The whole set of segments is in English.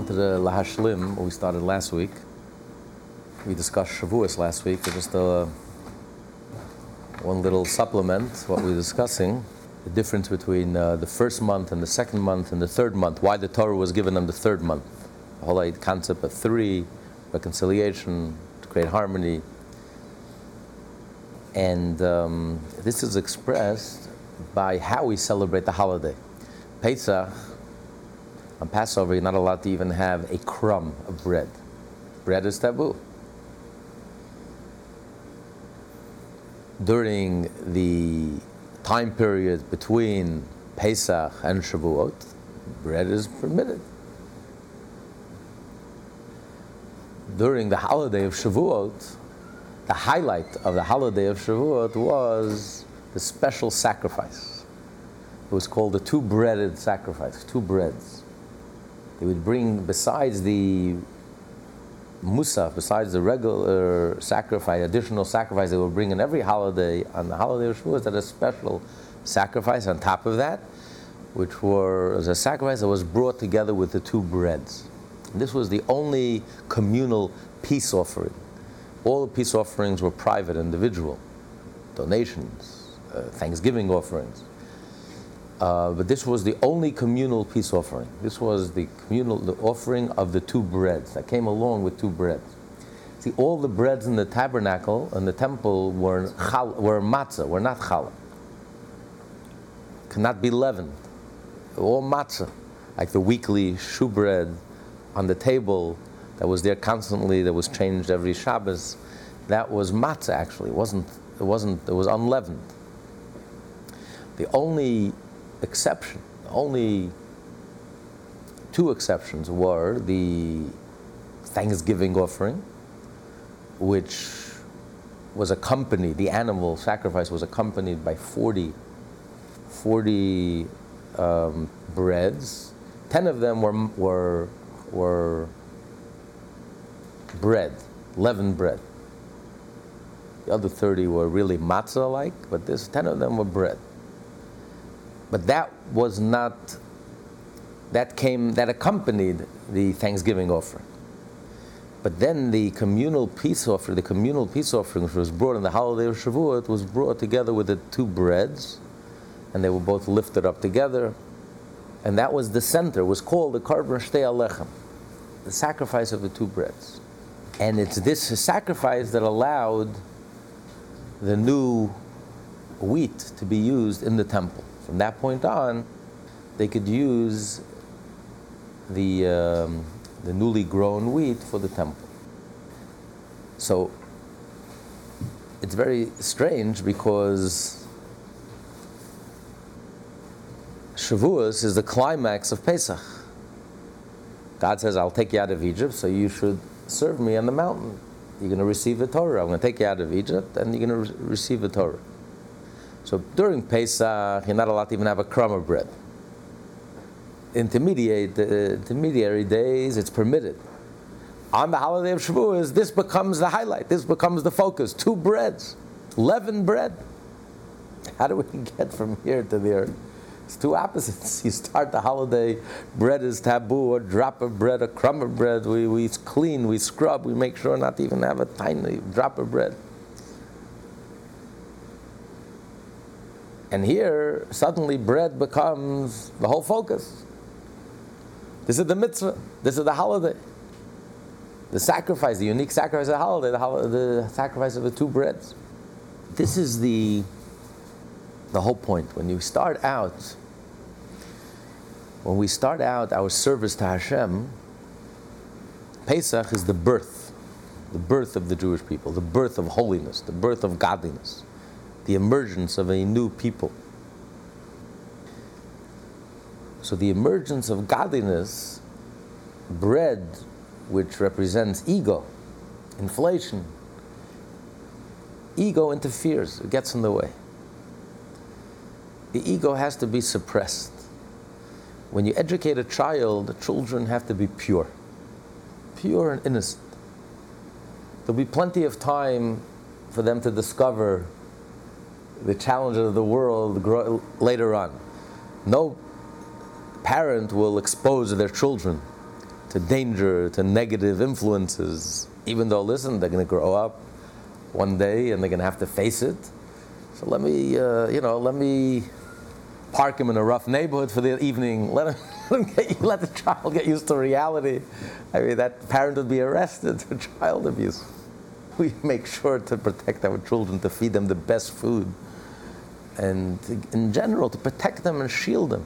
Wanted to lahashlim what we started last week. We discussed Shavuos last week, but just a, one little supplement, what we're discussing, the difference between uh, the first month and the second month and the third month, why the Torah was given on the third month. The whole concept of three, reconciliation, to create harmony. And um, this is expressed by how we celebrate the holiday. Pesach, on Passover, you're not allowed to even have a crumb of bread. Bread is taboo. During the time period between Pesach and Shavuot, bread is permitted. During the holiday of Shavuot, the highlight of the holiday of Shavuot was the special sacrifice. It was called the two breaded sacrifice, two breads. They would bring, besides the musaf, besides the regular sacrifice, additional sacrifice they would bring in every holiday, on the holiday of Shavuot, that a special sacrifice on top of that, which was a sacrifice that was brought together with the two breads. This was the only communal peace offering. All the peace offerings were private, individual, donations, uh, thanksgiving offerings. Uh, but this was the only communal peace offering. This was the communal the offering of the two breads that came along with two breads. See, all the breads in the tabernacle and the temple were chal, were matzah, were not challah. Cannot be leavened. All matzah, like the weekly shewbread on the table that was there constantly, that was changed every Shabbos. That was matzah. Actually, it wasn't. It wasn't. It was unleavened. The only exception, only two exceptions were the Thanksgiving offering, which was accompanied, the animal sacrifice was accompanied by 40, 40 um, breads. Ten of them were, were, were bread, leavened bread. The other 30 were really matzah like, but this 10 of them were bread. But that was not, that came, that accompanied the Thanksgiving offering. But then the communal peace offering, the communal peace offering, which was brought on the holiday of Shavuot, was brought together with the two breads, and they were both lifted up together. And that was the center, was called the Karban Shtei HaLechem, the sacrifice of the two breads. And it's this sacrifice that allowed the new wheat to be used in the temple. From that point on, they could use the, um, the newly grown wheat for the temple. So it's very strange because Shavuos is the climax of Pesach. God says, I'll take you out of Egypt, so you should serve me on the mountain. You're going to receive the Torah. I'm going to take you out of Egypt, and you're going to re- receive the Torah. So during Pesach, you're not allowed to even have a crumb of bread. Intermediate, uh, intermediary days, it's permitted. On the holiday of Shavuos, this becomes the highlight. This becomes the focus. Two breads, leavened bread. How do we get from here to there? It's two opposites. You start the holiday, bread is taboo, a drop of bread, a crumb of bread. We, we clean, we scrub, we make sure not to even have a tiny drop of bread. And here, suddenly, bread becomes the whole focus. This is the mitzvah. This is the holiday. The sacrifice, the unique sacrifice of the holiday, the, the sacrifice of the two breads. This is the, the whole point. When you start out, when we start out our service to Hashem, Pesach is the birth, the birth of the Jewish people, the birth of holiness, the birth of godliness the emergence of a new people. So the emergence of godliness, bread, which represents ego, inflation, ego interferes, it gets in the way. The ego has to be suppressed. When you educate a child, the children have to be pure, pure and innocent. There'll be plenty of time for them to discover the challenges of the world grow, later on. No parent will expose their children to danger, to negative influences, even though, listen, they're going to grow up one day and they're going to have to face it. So let me, uh, you know, let me park him in a rough neighborhood for the evening. Let him, let, him get, let the child get used to reality. I mean, that parent would be arrested for child abuse. We make sure to protect our children, to feed them the best food, and in general, to protect them and shield them,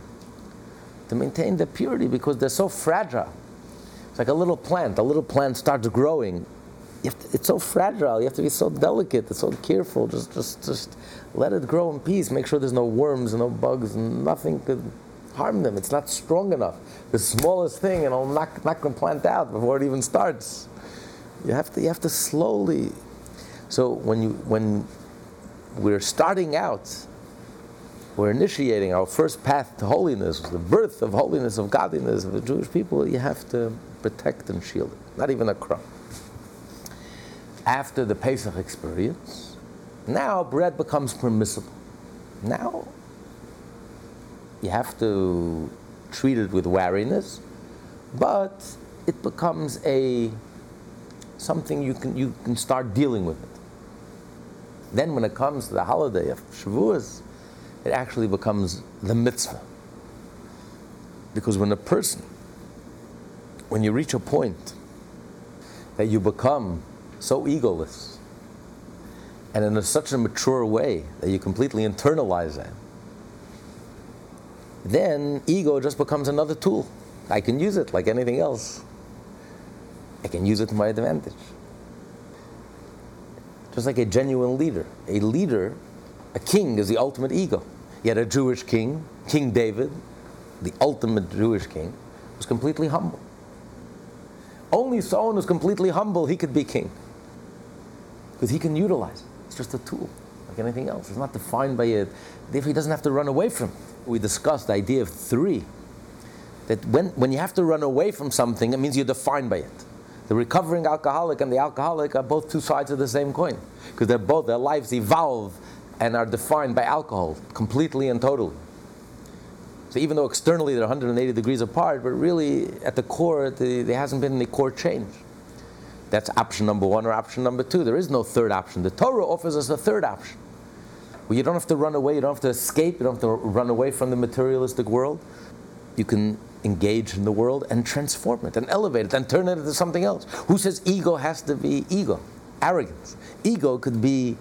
to maintain their purity because they're so fragile. It's like a little plant. A little plant starts growing. It's so fragile. You have to be so delicate, so careful. Just, just, just let it grow in peace. Make sure there's no worms and no bugs and nothing could harm them. It's not strong enough. The smallest thing, and it'll knock, knock the plant out before it even starts. You have to, you have to slowly. So when you, when we're starting out, we're initiating our first path to holiness, the birth of holiness, of godliness of the Jewish people. You have to protect and shield it. Not even a crumb. After the Pesach experience, now bread becomes permissible. Now you have to treat it with wariness, but it becomes a something you can you can start dealing with it. Then when it comes to the holiday of Shavuos, it actually becomes the mitzvah. Because when a person when you reach a point that you become so egoless and in a, such a mature way that you completely internalize that, then ego just becomes another tool. I can use it like anything else. I can use it to my advantage. Just like a genuine leader. A leader, a king, is the ultimate ego. Yet a Jewish king, King David, the ultimate Jewish king, was completely humble. Only someone who's completely humble, he could be king. Because he can utilize it. It's just a tool, like anything else. It's not defined by it. Therefore, he doesn't have to run away from it. We discussed the idea of three. That when, when you have to run away from something, it means you're defined by it. The recovering alcoholic and the alcoholic are both two sides of the same coin. Because they're both, their lives evolve and are defined by alcohol completely and totally. So even though externally they're 180 degrees apart, but really at the core, the, there hasn't been any core change. That's option number one or option number two. There is no third option. The Torah offers us a third option. Where you don't have to run away, you don't have to escape, you don't have to run away from the materialistic world. You can engage in the world and transform it and elevate it and turn it into something else. Who says ego has to be ego? Arrogance. Ego could be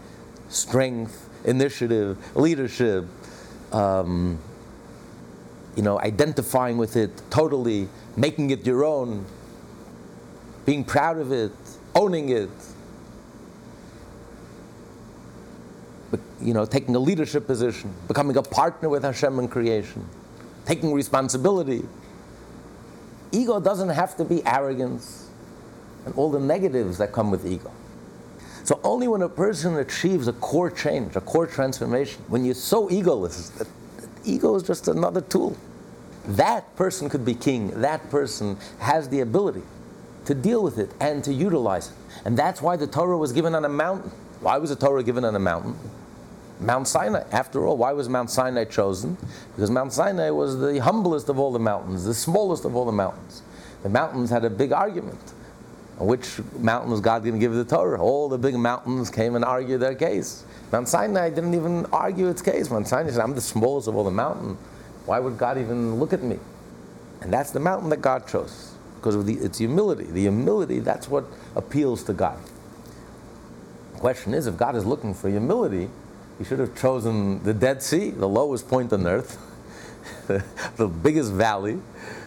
strength, initiative, leadership, um, you know, identifying with it totally, making it your own, being proud of it, owning it, but, you know, taking a leadership position, becoming a partner with Hashem in creation, taking responsibility. Ego doesn't have to be arrogance and all the negatives that come with ego. So only when a person achieves a core change, a core transformation, when you're so egoless that ego is just another tool. That person could be king. That person has the ability to deal with it and to utilize it. And that's why the Torah was given on a mountain. Why was the Torah given on a mountain? Mount Sinai. After all, why was Mount Sinai chosen? Because Mount Sinai was the humblest of all the mountains, the smallest of all the mountains. The mountains had a big argument. Which mountain was God going to give the Torah? All the big mountains came and argued their case. Mount Sinai didn't even argue its case. Mount Sinai said, I'm the smallest of all the mountains. Why would God even look at me? And that's the mountain that God chose because of the, its humility. The humility, that's what appeals to God. The question is, if God is looking for humility, he should have chosen the Dead Sea, the lowest point on earth, the biggest valley,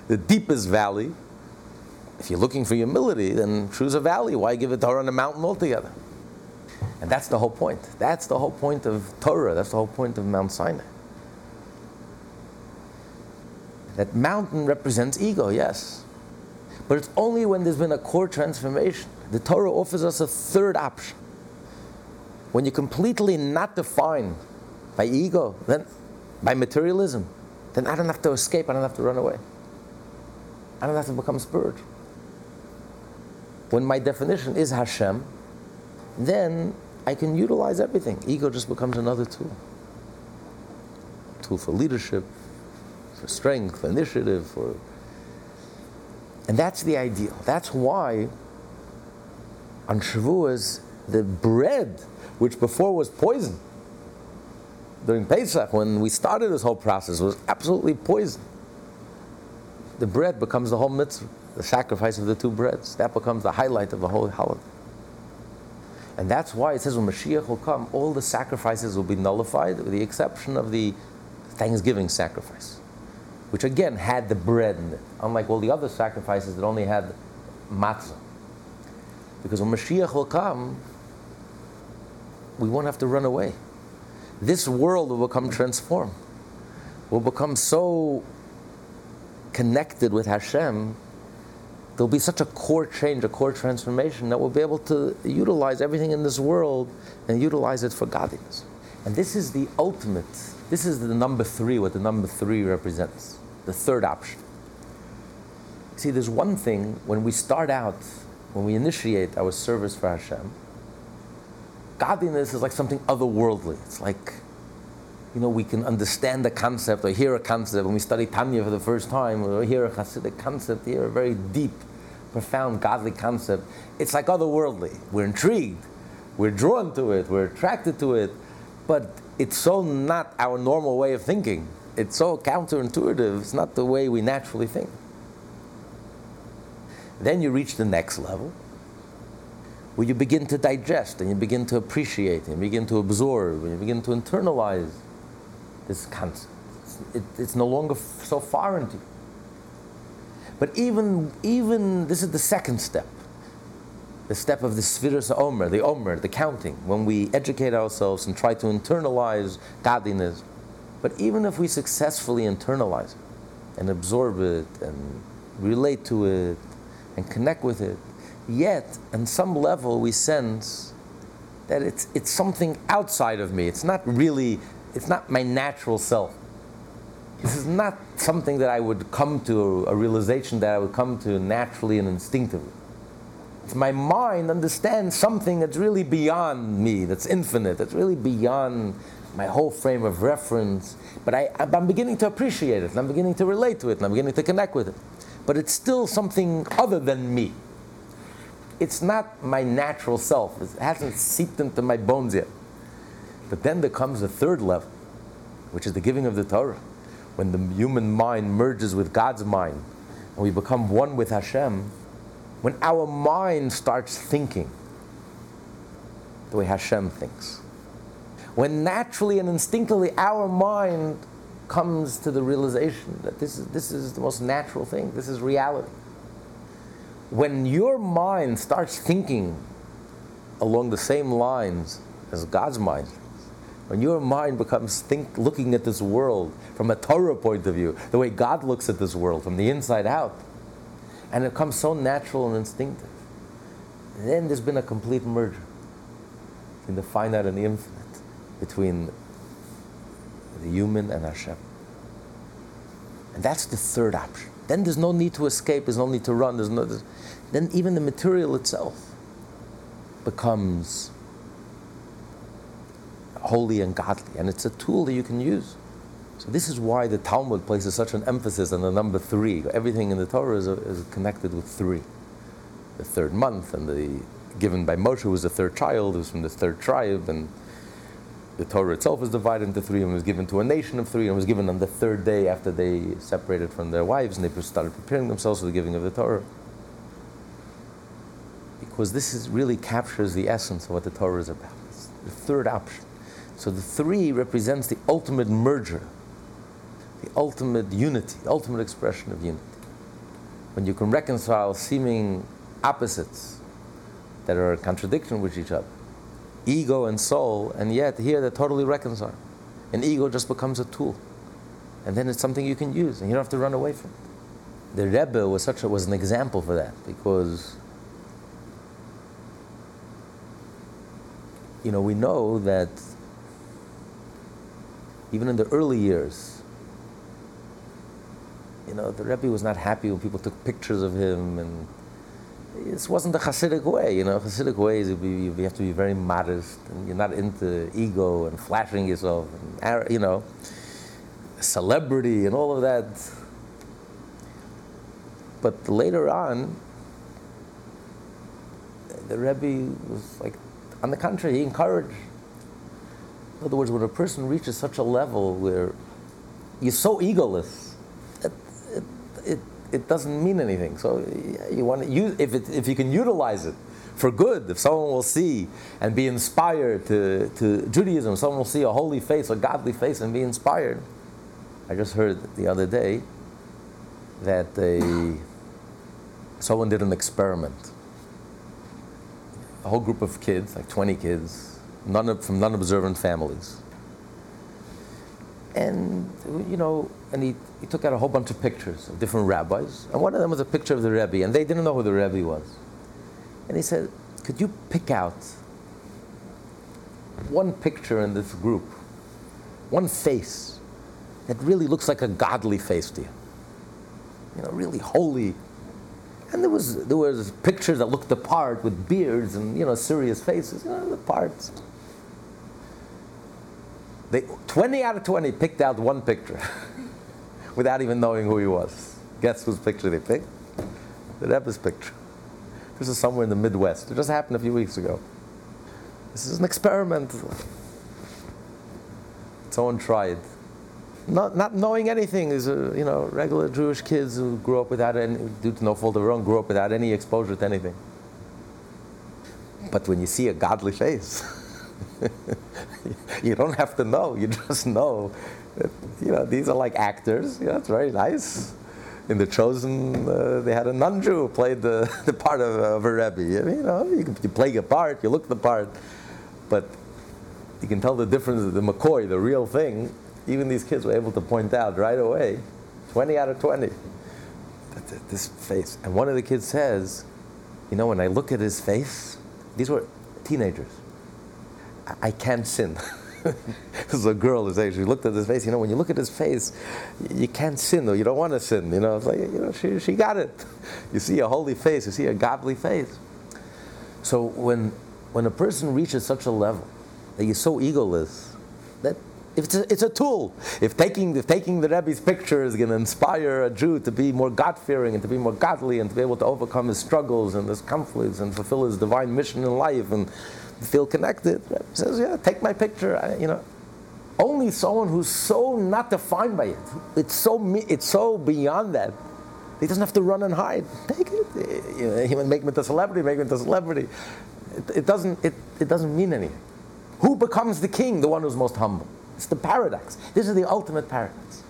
the deepest valley. If you're looking for humility, then choose a valley. Why give it Torah on a mountain altogether? And that's the whole point. That's the whole point of Torah. That's the whole point of Mount Sinai. That mountain represents ego, yes. But it's only when there's been a core transformation. The Torah offers us a third option. When you're completely not defined by ego, then by materialism, then I don't have to escape, I don't have to run away. I don't have to become spiritual. When my definition is Hashem, then I can utilize everything. Ego just becomes another tool. Tool for leadership, for strength, for initiative, for And that's the ideal. That's why on Shavuos, the bread, which before was poison, during Pesach, when we started this whole process, was absolutely poison. The bread becomes the whole mitzvah, the sacrifice of the two breads. That becomes the highlight of the whole holiday. And that's why it says when Mashiach will come, all the sacrifices will be nullified, with the exception of the Thanksgiving sacrifice, which again had the bread in it, unlike all the other sacrifices that only had matzah. Because when Mashiach will come, we won't have to run away. This world will become transformed. Will become so connected with Hashem there'll be such a core change, a core transformation that we'll be able to utilize everything in this world and utilize it for godliness. And this is the ultimate, this is the number three, what the number three represents, the third option. See, there's one thing when we start out, when we initiate our service for Hashem, godliness is like something otherworldly. It's like, you know, we can understand a concept or hear a concept when we study Tanya for the first time or hear a Hasidic concept, hear a very deep profound godly concept, it's like otherworldly. We're intrigued, we're drawn to it, we're attracted to it, but it's so not our normal way of thinking. It's so counterintuitive, it's not the way we naturally think. Then you reach the next level where you begin to digest and you begin to appreciate and you begin to absorb and you begin to internalize this. It's, it, it's no longer so foreign to you. But even, even this is the second step. The step of the Sfiras Omer, the Omer, the counting, when we educate ourselves and try to internalize godliness. But even if we successfully internalize it and absorb it and relate to it and connect with it, yet on some level we sense that it's, it's something outside of me. It's not really, it's not my natural self. This is not something that I would come to, a realization that I would come to naturally and instinctively. My mind understands something that's really beyond me, that's infinite, that's really beyond my whole frame of reference. But I, I'm beginning to appreciate it, and I'm beginning to relate to it, and I'm beginning to connect with it. But it's still something other than me. It's not my natural self, it hasn't seeped into my bones yet. But then there comes a third level, which is the giving of the Torah when the human mind merges with God's mind and we become one with Hashem, when our mind starts thinking the way Hashem thinks, when naturally and instinctively our mind comes to the realization that this is, this is the most natural thing, this is reality. When your mind starts thinking along the same lines as God's mind, when your mind becomes think, looking at this world from a Torah point of view, the way God looks at this world from the inside out, and it becomes so natural and instinctive, then there's been a complete merger between the finite and the infinite, between the human and Hashem. And that's the third option. Then there's no need to escape, there's no need to run, there's no, there's, then even the material itself becomes holy and godly, and it's a tool that you can use. So this is why the Talmud places such an emphasis on the number three. Everything in the Torah is, is connected with three. The third month, and the given by Moshe was the third child, who was from the third tribe, and the Torah itself was divided into three and was given to a nation of three and was given on the third day after they separated from their wives and they started preparing themselves for the giving of the Torah. Because this is, really captures the essence of what the Torah is about. It's the third option. So the three represents the ultimate merger, the ultimate unity, the ultimate expression of unity. When you can reconcile seeming opposites that are a contradiction with each other, ego and soul, and yet here they're totally reconciled. And ego just becomes a tool. And then it's something you can use, and you don't have to run away from it. The Rebbe was such a, was an example for that because you know we know that even in the early years. You know, the Rebbe was not happy when people took pictures of him, and this wasn't the Hasidic way. You know, Hasidic way is you have to be very modest, and you're not into ego and flashing yourself, and you know, celebrity and all of that. but later on, the Rebbe was like, on the contrary, he encouraged. In other words, when a person reaches such a level where you're so egoless, it, it, it, it doesn't mean anything. So you want to use, if, it, if you can utilize it for good, if someone will see and be inspired to, to Judaism, someone will see a holy face, a godly face, and be inspired. I just heard the other day that they, someone did an experiment. A whole group of kids, like 20 kids, from non observant families. And, you know, and he, he took out a whole bunch of pictures of different rabbis, and one of them was a picture of the Rebbe, and they didn't know who the Rebbe was. And he said, Could you pick out one picture in this group, one face that really looks like a godly face to you? You know, really holy. And there was there was pictures that looked the part with beards and you know serious faces, you know, the parts. They, 20 out of 20 picked out one picture without even knowing who he was. Guess whose picture they picked? The Rebbe's picture. This is somewhere in the Midwest. It just happened a few weeks ago. This is an experiment. Someone tried. Not, not knowing anything is, a, you know, regular Jewish kids who grew up without any, due to no fault of their own, grew up without any exposure to anything. But when you see a godly face, you don't have to know. You just know that, you know, these are like actors. Yeah, it's very nice in the Chosen, uh, they had a non-Jew who played the, the part of, of a Rebbe. You know, you, you play a part, you look the part, but you can tell the difference the McCoy, the real thing. Even these kids were able to point out right away, 20 out of 20. This face. And one of the kids says, you know, when I look at his face, these were teenagers. I, can't sin. this is a girl who's actually looked at his face. You know, when you look at his face, you can't sin, or you don't want to sin. You know, it's like you know, she, she got it. You see a holy face, you see a godly face. So when when a person reaches such a level that you're so egoless, that it's a, it's a tool. If taking, if taking the Rebbe's picture is going to inspire a Jew to be more God fearing and to be more godly and to be able to overcome his struggles and his conflicts and fulfill his divine mission in life and feel connected. Says, yeah, take my picture. I, you know, only someone who's so not defined by it. It's so it's so beyond that. He doesn't have to run and hide. Take it. You know, he make him into celebrity. Make him into celebrity. It, it doesn't. It, it doesn't mean anything. Who becomes the king? The one who's most humble. It's the paradox. This is the ultimate paradox.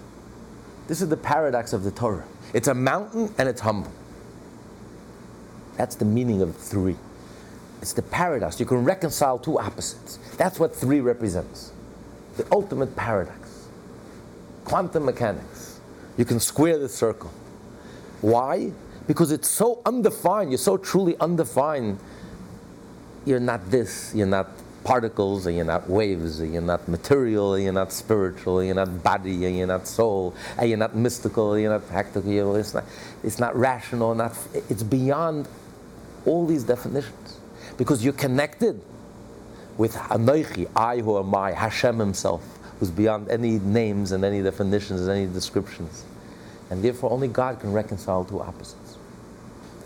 This is the paradox of the Torah. It's a mountain and it's humble. That's the meaning of three. It's the paradox. You can reconcile two opposites. That's what three represents. The ultimate paradox. Quantum mechanics. You can square the circle. Why? Because it's so undefined, you're so truly undefined. You're not this, you're not particles, and you're not waves, and you're not material, and you're not spiritual, and you're not body, and you're not soul, and you're not mystical, and you're not practical. It's not, it's not rational, not, it's beyond all these definitions because you're connected with Anoichi, I who am I, Hashem Himself, who's beyond any names and any definitions and any descriptions. And therefore, only God can reconcile two opposites.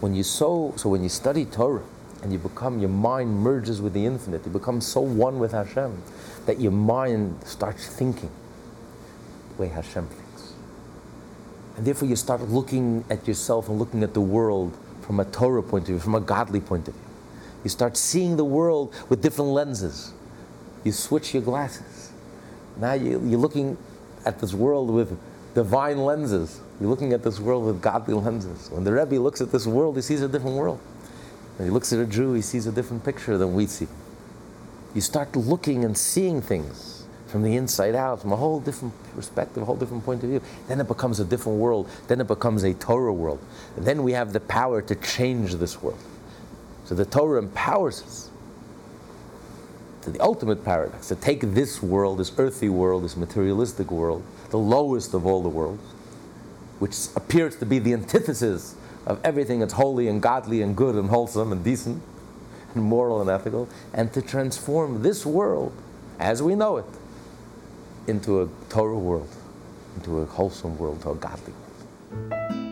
When you so, so when you study Torah and you become, your mind merges with the infinite, you become so one with Hashem that your mind starts thinking the way Hashem thinks. And therefore, you start looking at yourself and looking at the world from a Torah point of view, from a godly point of view. You start seeing the world with different lenses. You switch your glasses. Now you, are looking at this world with divine lenses. You're looking at this world with godly lenses. When the Rebbe looks at this world, he sees a different world. When he looks at a Jew, he sees a different picture than we see. You start looking and seeing things from the inside out, from a whole different perspective, a whole different point of view. Then it becomes a different world. Then it becomes a Torah world. And then we have the power to change this world. So the Torah empowers us to the ultimate paradox to take this world, this earthy world, this materialistic world, the lowest of all the worlds, which appears to be the antithesis of everything that's holy and godly and good and wholesome and decent and moral and ethical, and to transform this world as we know it into a Torah world, into a wholesome world, to a godly world.